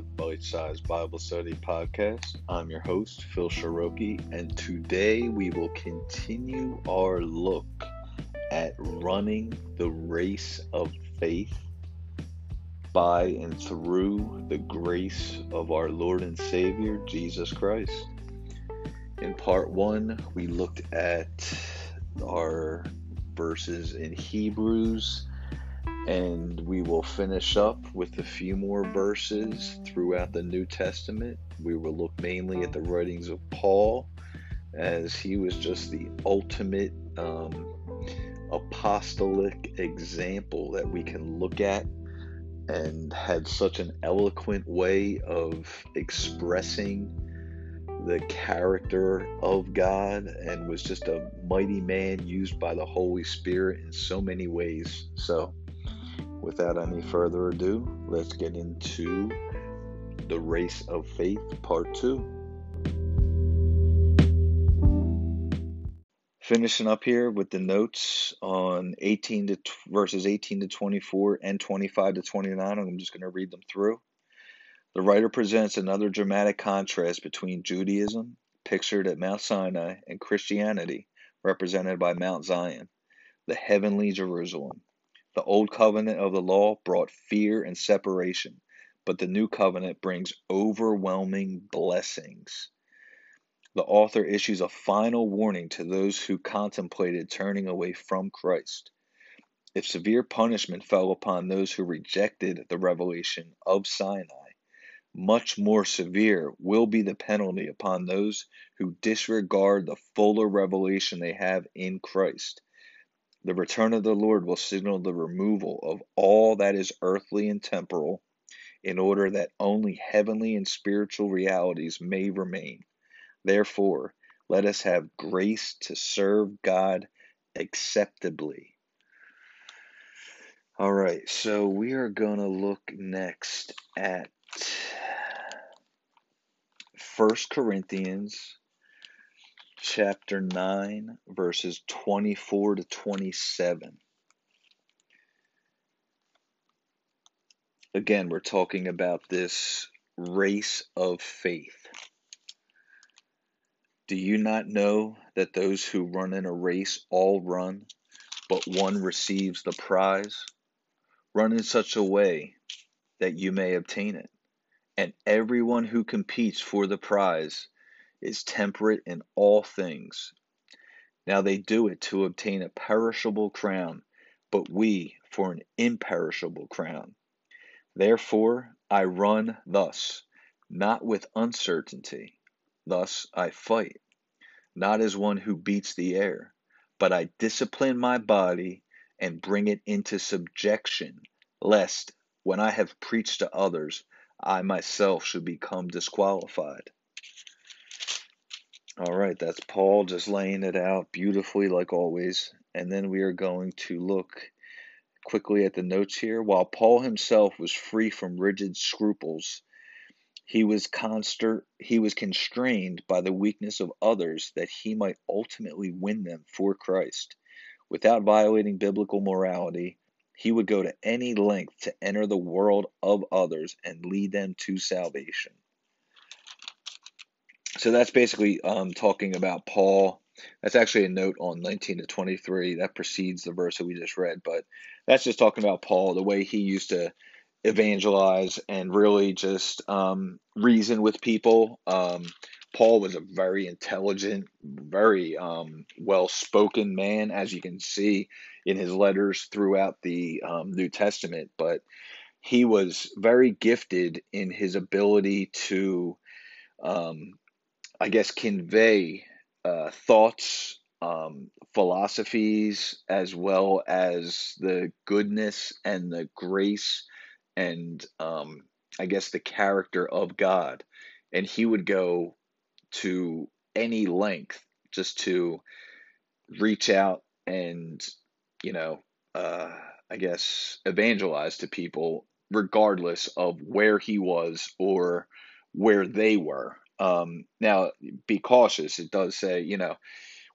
the Bite Size Bible Study Podcast. I'm your host, Phil Shiroki, and today we will continue our look at running the race of faith by and through the grace of our Lord and Savior, Jesus Christ. In part one, we looked at our verses in Hebrews and we will finish up with a few more verses throughout the New Testament. We will look mainly at the writings of Paul, as he was just the ultimate um, apostolic example that we can look at and had such an eloquent way of expressing the character of God and was just a mighty man used by the Holy Spirit in so many ways. So, without any further ado, let's get into the race of faith, part two. Finishing up here with the notes on 18 to verses 18 to 24 and 25 to 29. I'm just going to read them through. The writer presents another dramatic contrast between Judaism, pictured at Mount Sinai, and Christianity, represented by Mount Zion, the heavenly Jerusalem. The old covenant of the law brought fear and separation, but the new covenant brings overwhelming blessings. The author issues a final warning to those who contemplated turning away from Christ. If severe punishment fell upon those who rejected the revelation of Sinai, much more severe will be the penalty upon those who disregard the fuller revelation they have in Christ. The return of the Lord will signal the removal of all that is earthly and temporal in order that only heavenly and spiritual realities may remain. Therefore, let us have grace to serve God acceptably. All right, so we are going to look next at First Corinthians chapter 9, verses 24 to 27. Again, we're talking about this race of faith. Do you not know that those who run in a race all run, but one receives the prize? Run in such a way that you may obtain it. And everyone who competes for the prize is temperate in all things. Now they do it to obtain a perishable crown, but we for an imperishable crown. Therefore I run thus, not with uncertainty. Thus I fight, not as one who beats the air, but I discipline my body and bring it into subjection, lest, when I have preached to others, I myself should become disqualified. All right, that's Paul just laying it out beautifully, like always. And then we are going to look quickly at the notes here. While Paul himself was free from rigid scruples, he was constant, he was constrained by the weakness of others that he might ultimately win them for Christ. Without violating biblical morality, he would go to any length to enter the world of others and lead them to salvation so that's basically um, talking about Paul. That's actually a note on 19 to 23 that precedes the verse that we just read, but that's just talking about Paul, the way he used to evangelize and really just um, reason with people. Um, Paul was a very intelligent, very um, well spoken man, as you can see in his letters throughout the um, New Testament, but he was very gifted in his ability to um, I guess, convey uh, thoughts, um, philosophies, as well as the goodness and the grace and um, I guess the character of God. And he would go to any length just to reach out and, you know, uh, I guess, evangelize to people regardless of where he was or where they were. Um, now, be cautious. It does say, you know,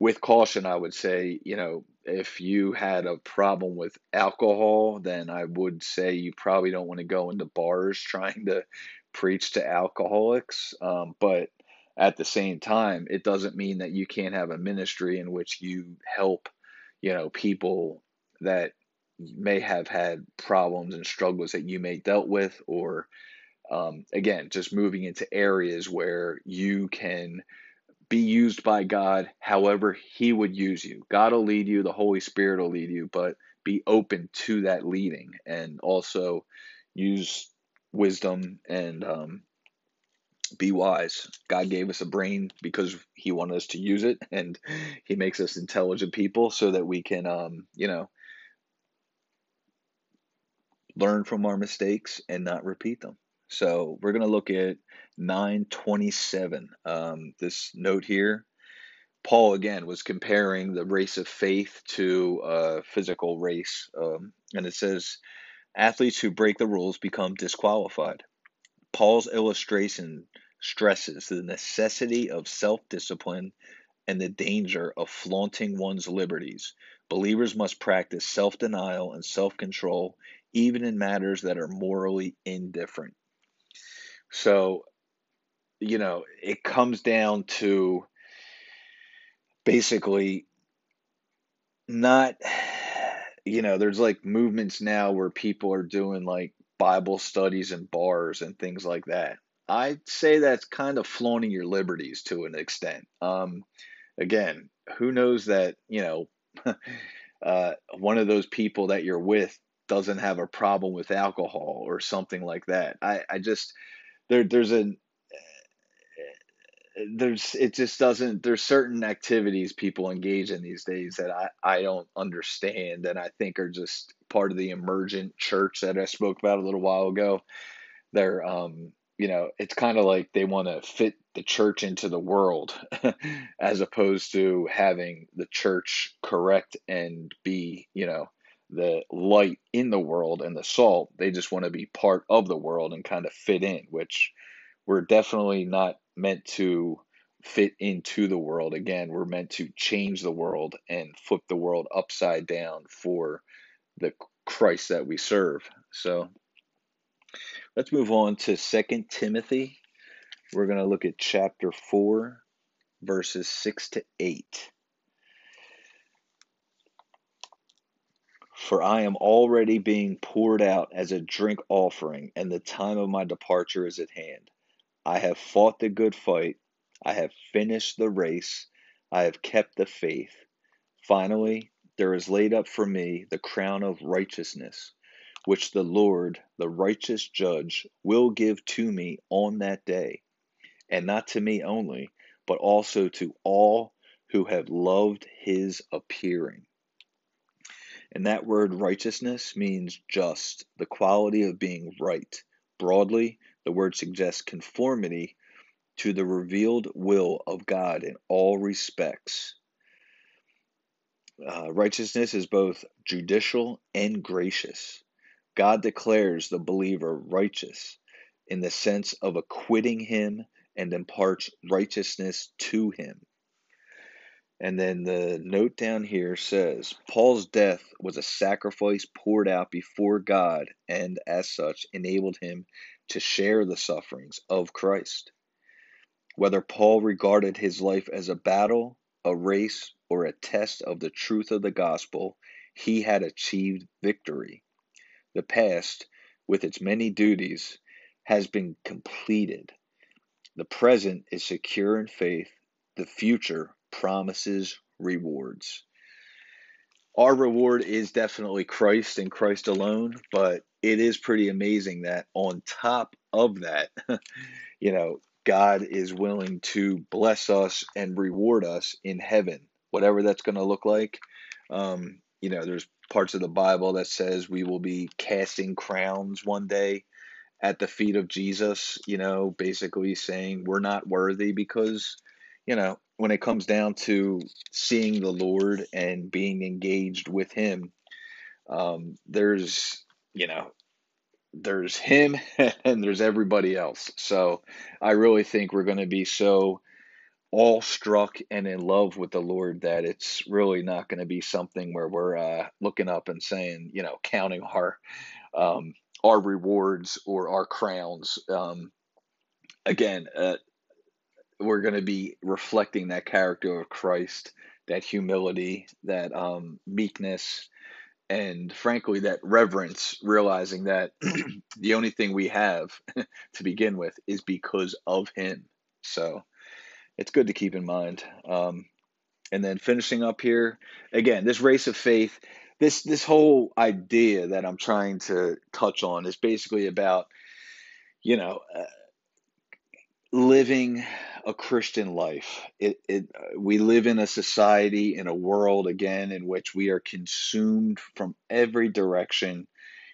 with caution, I would say, you know, if you had a problem with alcohol, then I would say you probably don't want to go into bars trying to preach to alcoholics, um, but at the same time, it doesn't mean that you can't have a ministry in which you help, you know, people that may have had problems and struggles that you may dealt with, or um, again, just moving into areas where you can be used by God however He would use you. God will lead you, the Holy Spirit will lead you, but be open to that leading and also use wisdom and um, be wise. God gave us a brain because He wanted us to use it, and He makes us intelligent people so that we can, um, you know, learn from our mistakes and not repeat them. So we're going to look at 927. Um, this note here, Paul again was comparing the race of faith to a physical race. Um, and it says, athletes who break the rules become disqualified. Paul's illustration stresses the necessity of self discipline and the danger of flaunting one's liberties. Believers must practice self denial and self control, even in matters that are morally indifferent. So, you know, it comes down to basically not, you know, there's like movements now where people are doing like Bible studies and bars and things like that. I'd say that's kind of flaunting your liberties to an extent. Um, again, who knows that, you know, uh, one of those people that you're with doesn't have a problem with alcohol or something like that. I, I just, there there's a there's it just doesn't there's certain activities people engage in these days that I, I don't understand and I think are just part of the emergent church that I spoke about a little while ago. They're um you know, it's kind of like they want to fit the church into the world as opposed to having the church correct and be, you know, the light in the world and the salt. They just want to be part of the world and kind of fit in, which we're definitely not meant to fit into the world. Again, we're meant to change the world and flip the world upside down for the Christ that we serve. So let's move on to Second Timothy. We're going to look at chapter 4, verses 6 to 8. For I am already being poured out as a drink offering, and the time of my departure is at hand. I have fought the good fight, I have finished the race, I have kept the faith. Finally, there is laid up for me the crown of righteousness, which the Lord, the righteous judge, will give to me on that day, and not to me only, but also to all who have loved his appearing. And that word righteousness means just, the quality of being right. Broadly, the word suggests conformity to the revealed will of God in all respects. Uh, righteousness is both judicial and gracious. God declares the believer righteous in the sense of acquitting him and imparts righteousness to him. And then the note down here says Paul's death was a sacrifice poured out before God and, as such, enabled him to share the sufferings of Christ. Whether Paul regarded his life as a battle, a race, or a test of the truth of the gospel, he had achieved victory. The past, with its many duties, has been completed. The present is secure in faith. The future promises rewards. Our reward is definitely Christ and Christ alone, but it is pretty amazing that on top of that, you know, God is willing to bless us and reward us in heaven, whatever that's going to look like. Um, you know, there's parts of the Bible that says we will be casting crowns one day at the feet of Jesus, you know, basically saying we're not worthy because, you know, when it comes down to seeing the Lord and being engaged with Him, um, there's, you know, there's Him and there's everybody else. So I really think we're going to be so awestruck and in love with the Lord that it's really not going to be something where we're uh, looking up and saying, you know, counting our um, our rewards or our crowns. Um, again, uh, we're going to be reflecting that character of Christ, that humility, that um, meekness, and frankly, that reverence, realizing that the only thing we have to begin with is because of Him. So it's good to keep in mind. Um, and then finishing up here, again, this race of faith, this this whole idea that I'm trying to touch on is basically about, you know, uh, living a Christian life. It, it, we live in a society, in a world, again, in which we are consumed from every direction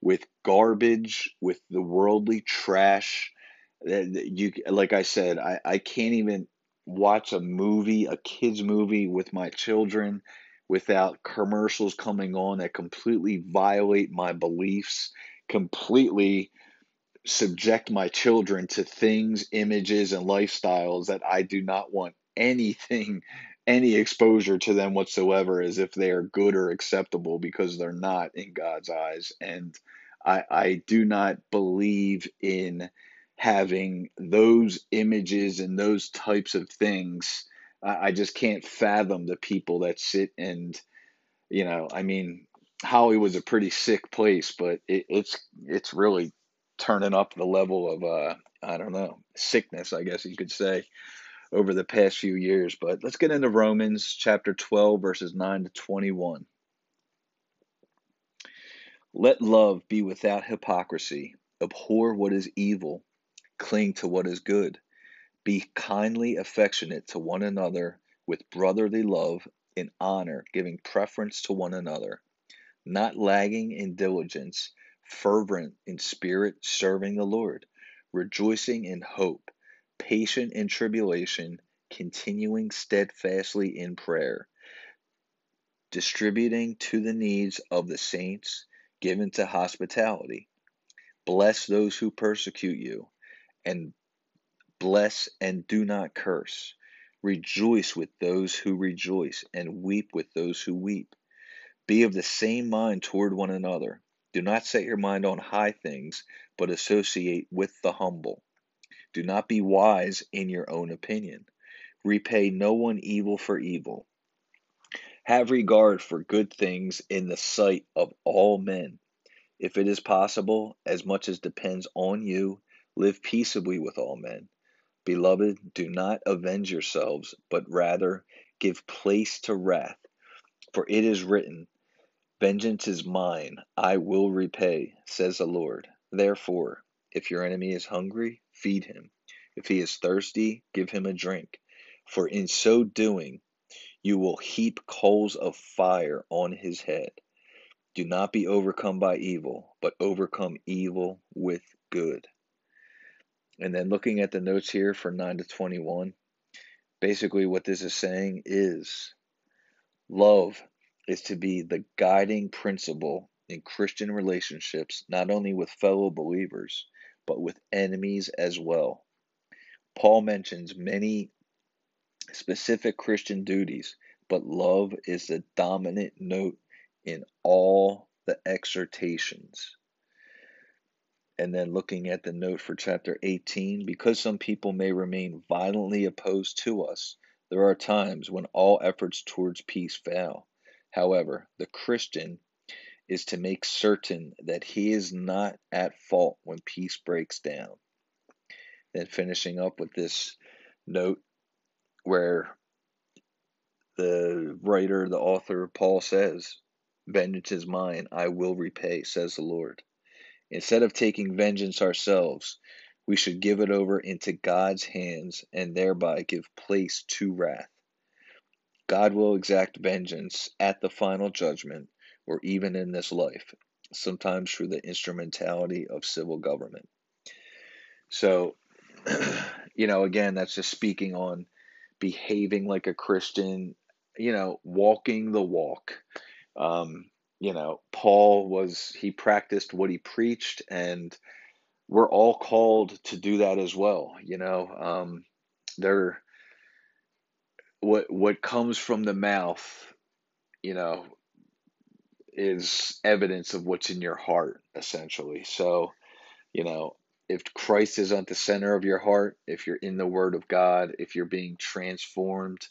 with garbage, with the worldly trash. You, like I said, I, I can't even watch a movie, a kid's movie with my children without commercials coming on that completely violate my beliefs, completely subject my children to things, images, and lifestyles that I do not want anything, any exposure to them whatsoever as if they are good or acceptable because they're not in God's eyes. And I, I do not believe in having those images and those types of things. I, I just can't fathom the people that sit and, you know, I mean, Hollywood's a pretty sick place, but it, it's it's really turning up the level of uh, I don't know sickness, I guess you could say, over the past few years. But let's get into Romans chapter 12, verses 9 to 21. Let love be without hypocrisy. Abhor what is evil. Cling to what is good. Be kindly affectionate to one another with brotherly love in honor, giving preference to one another, not lagging in diligence fervent in spirit, serving the Lord, rejoicing in hope, patient in tribulation, continuing steadfastly in prayer, distributing to the needs of the saints, given to hospitality. Bless those who persecute you, and bless and do not curse. Rejoice with those who rejoice, and weep with those who weep. Be of the same mind toward one another. Do not set your mind on high things, but associate with the humble. Do not be wise in your own opinion. Repay no one evil for evil. Have regard for good things in the sight of all men. If it is possible, as much as depends on you, live peaceably with all men. Beloved, do not avenge yourselves, but rather give place to wrath. For it is written, Vengeance is mine, I will repay, says the Lord. Therefore, if your enemy is hungry, feed him. If he is thirsty, give him a drink. For in so doing, you will heap coals of fire on his head. Do not be overcome by evil, but overcome evil with good. And then looking at the notes here for 9 to 21, basically what this is saying is love is to be the guiding principle in Christian relationships, not only with fellow believers, but with enemies as well. Paul mentions many specific Christian duties, but love is the dominant note in all the exhortations. And then looking at the note for chapter 18, because some people may remain violently opposed to us, there are times when all efforts towards peace fail. However, the Christian is to make certain that he is not at fault when peace breaks down. Then finishing up with this note where the writer, the author, Paul says, Vengeance is mine, I will repay, says the Lord. Instead of taking vengeance ourselves, we should give it over into God's hands and thereby give place to wrath. God will exact vengeance at the final judgment or even in this life, sometimes through the instrumentality of civil government. So, you know, again, that's just speaking on behaving like a Christian, you know, walking the walk. Um, you know, Paul was, he practiced what he preached, and we're all called to do that as well. You know, um, there what what comes from the mouth, you know, is evidence of what's in your heart, essentially. So, you know, if Christ is at the center of your heart, if you're in the Word of God, if you're being transformed,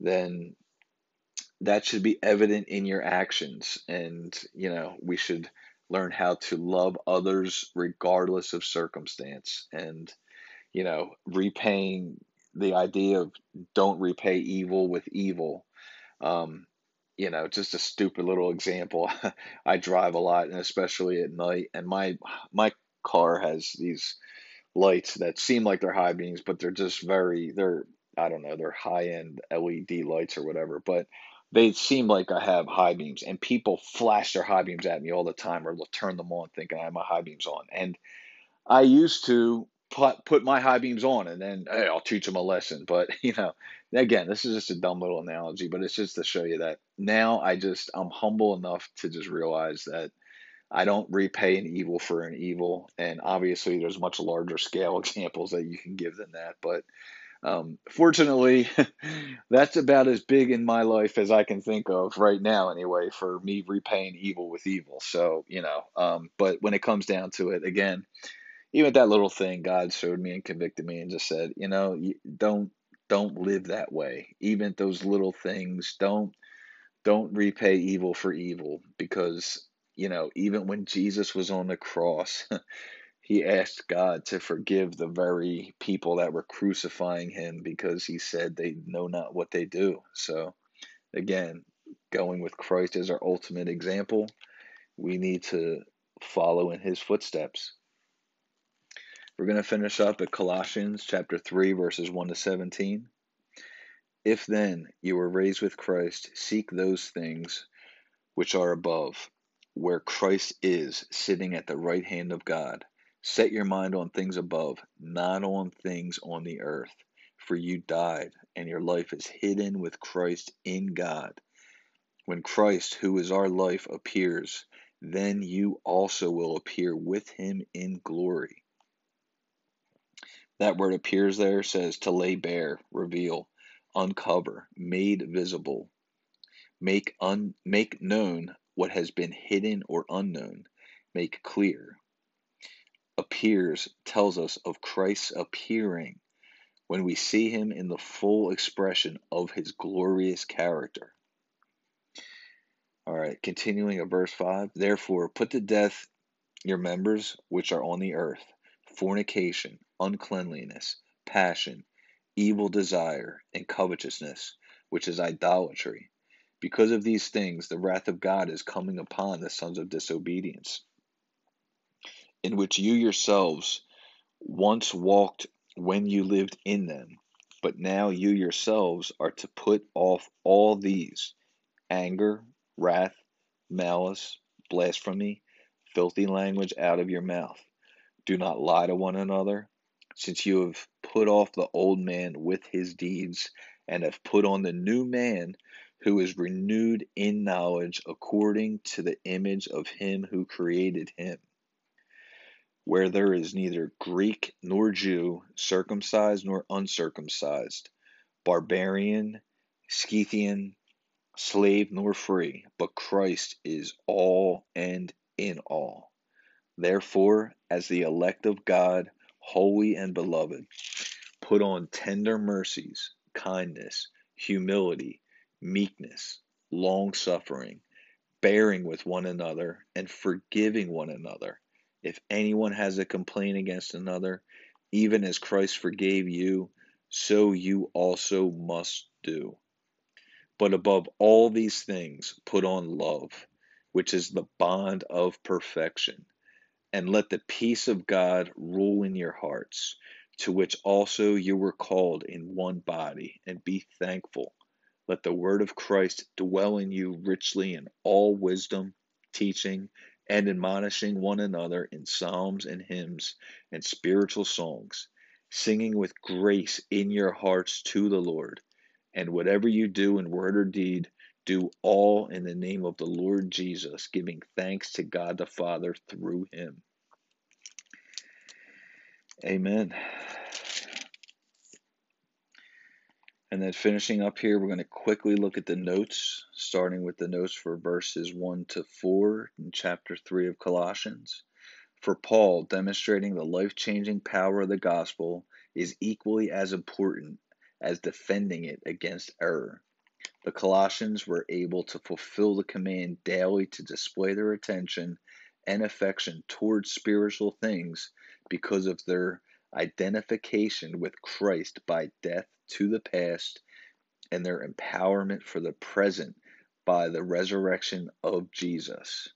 then that should be evident in your actions. And, you know, we should learn how to love others regardless of circumstance. And, you know, repaying the idea of don't repay evil with evil. Um, you know, just a stupid little example. I drive a lot, and especially at night, and my my car has these lights that seem like they're high beams, but they're just very they're I don't know they're high end LED lights or whatever, but they seem like I have high beams, and people flash their high beams at me all the time, or turn them on thinking I have my high beams on, and I used to put put my high beams on, and then hey, I'll teach them a lesson, but you know. Again, this is just a dumb little analogy, but it's just to show you that now I just I'm humble enough to just realize that I don't repay an evil for an evil. And obviously, there's much larger scale examples that you can give than that. But um, fortunately, that's about as big in my life as I can think of right now, anyway, for me repaying evil with evil. So, you know, um, but when it comes down to it, again, even that little thing, God showed me and convicted me and just said, you know, don't don't live that way. Even those little things, don't don't repay evil for evil because you know, even when Jesus was on the cross, he asked God to forgive the very people that were crucifying him because he said they know not what they do. So, again, going with Christ as our ultimate example, we need to follow in his footsteps. We're going to finish up at Colossians chapter 3 verses 1 to 17. If then you were raised with Christ, seek those things which are above where Christ is sitting at the right hand of God. Set your mind on things above, not on things on the earth. For you died, and your life is hidden with Christ in God. When Christ, who is our life, appears, then you also will appear with him in glory. That word appears there says to lay bare, reveal, uncover, made visible, make un, make known, what has been hidden or unknown, make clear. Appears tells us of Christ's appearing when we see him in the full expression of his glorious character. All right, continuing at verse 5. Therefore, put to death your members which are on the earth fornication, uncleanliness, passion, evil desire, and covetousness, which is idolatry. Because of these things, the wrath of God is coming upon the sons of disobedience, in which you yourselves once walked when you lived in them. But now you yourselves are to put off all these anger, wrath, malice, blasphemy, filthy language out of your mouth. Do not lie to one another, since you have put off the old man with his deeds, and have put on the new man who is renewed in knowledge according to the image of him who created him. Where there is neither Greek nor Jew, circumcised nor uncircumcised, barbarian, Scythian, slave nor free, but Christ is all and in all. Therefore, as the elect of God, holy and beloved, put on tender mercies, kindness, humility meekness, long suffering, bearing with one another, and forgiving one another. If anyone has a complaint against another, even as Christ forgave you, so you also must do. But above all these things, put on love, which is the bond of perfection. And let the peace of God rule in your hearts, to which also you were called in one body, and be thankful. Let the word of Christ dwell in you richly in all wisdom, teaching, and admonishing one another in psalms and hymns and spiritual songs, singing with grace in your hearts to the Lord. And whatever you do in word or deed, do all in the name of the Lord Jesus, giving thanks to God the Father through him. Amen. And then finishing up here, we're going to quickly look at the notes, starting with the notes for verses 1 to 4 in chapter 3 of Colossians. For Paul, demonstrating the life changing power of the gospel is equally as important as defending it against error. The Colossians were able to fulfill the command daily to display their attention and affection towards spiritual things because of their identification with Christ by death to the past and their empowerment for the present by the resurrection of Jesus.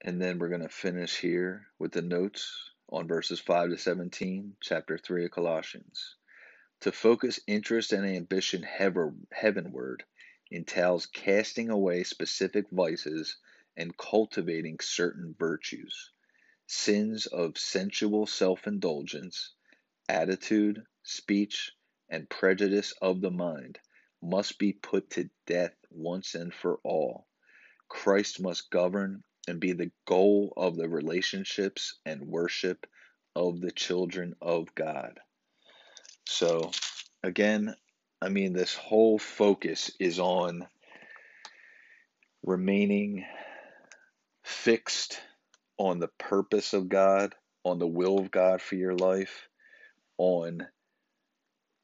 And then we're going to finish here with the notes on verses 5 to 17, chapter 3 of Colossians. To focus interest and ambition heavenward entails casting away specific vices and cultivating certain virtues. Sins of sensual self indulgence, attitude, speech, and prejudice of the mind must be put to death once and for all. Christ must govern and be the goal of the relationships and worship of the children of God. So, again, I mean, this whole focus is on remaining fixed on the purpose of God, on the will of God for your life, on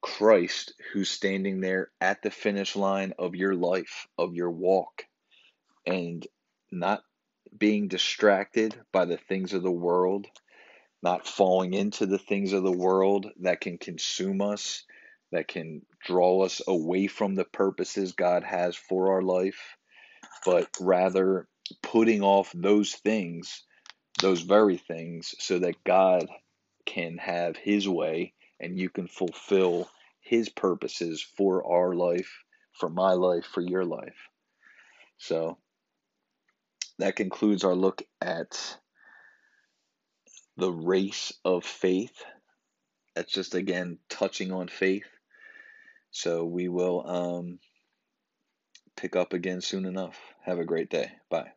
Christ who's standing there at the finish line of your life, of your walk, and not being distracted by the things of the world, not falling into the things of the world that can consume us, that can draw us away from the purposes God has for our life, but rather putting off those things, those very things, so that God can have His way and you can fulfill His purposes for our life, for my life, for your life. So that concludes our look at the race of faith. That's just again touching on faith. So we will um, pick up again soon enough. Have a great day. Bye.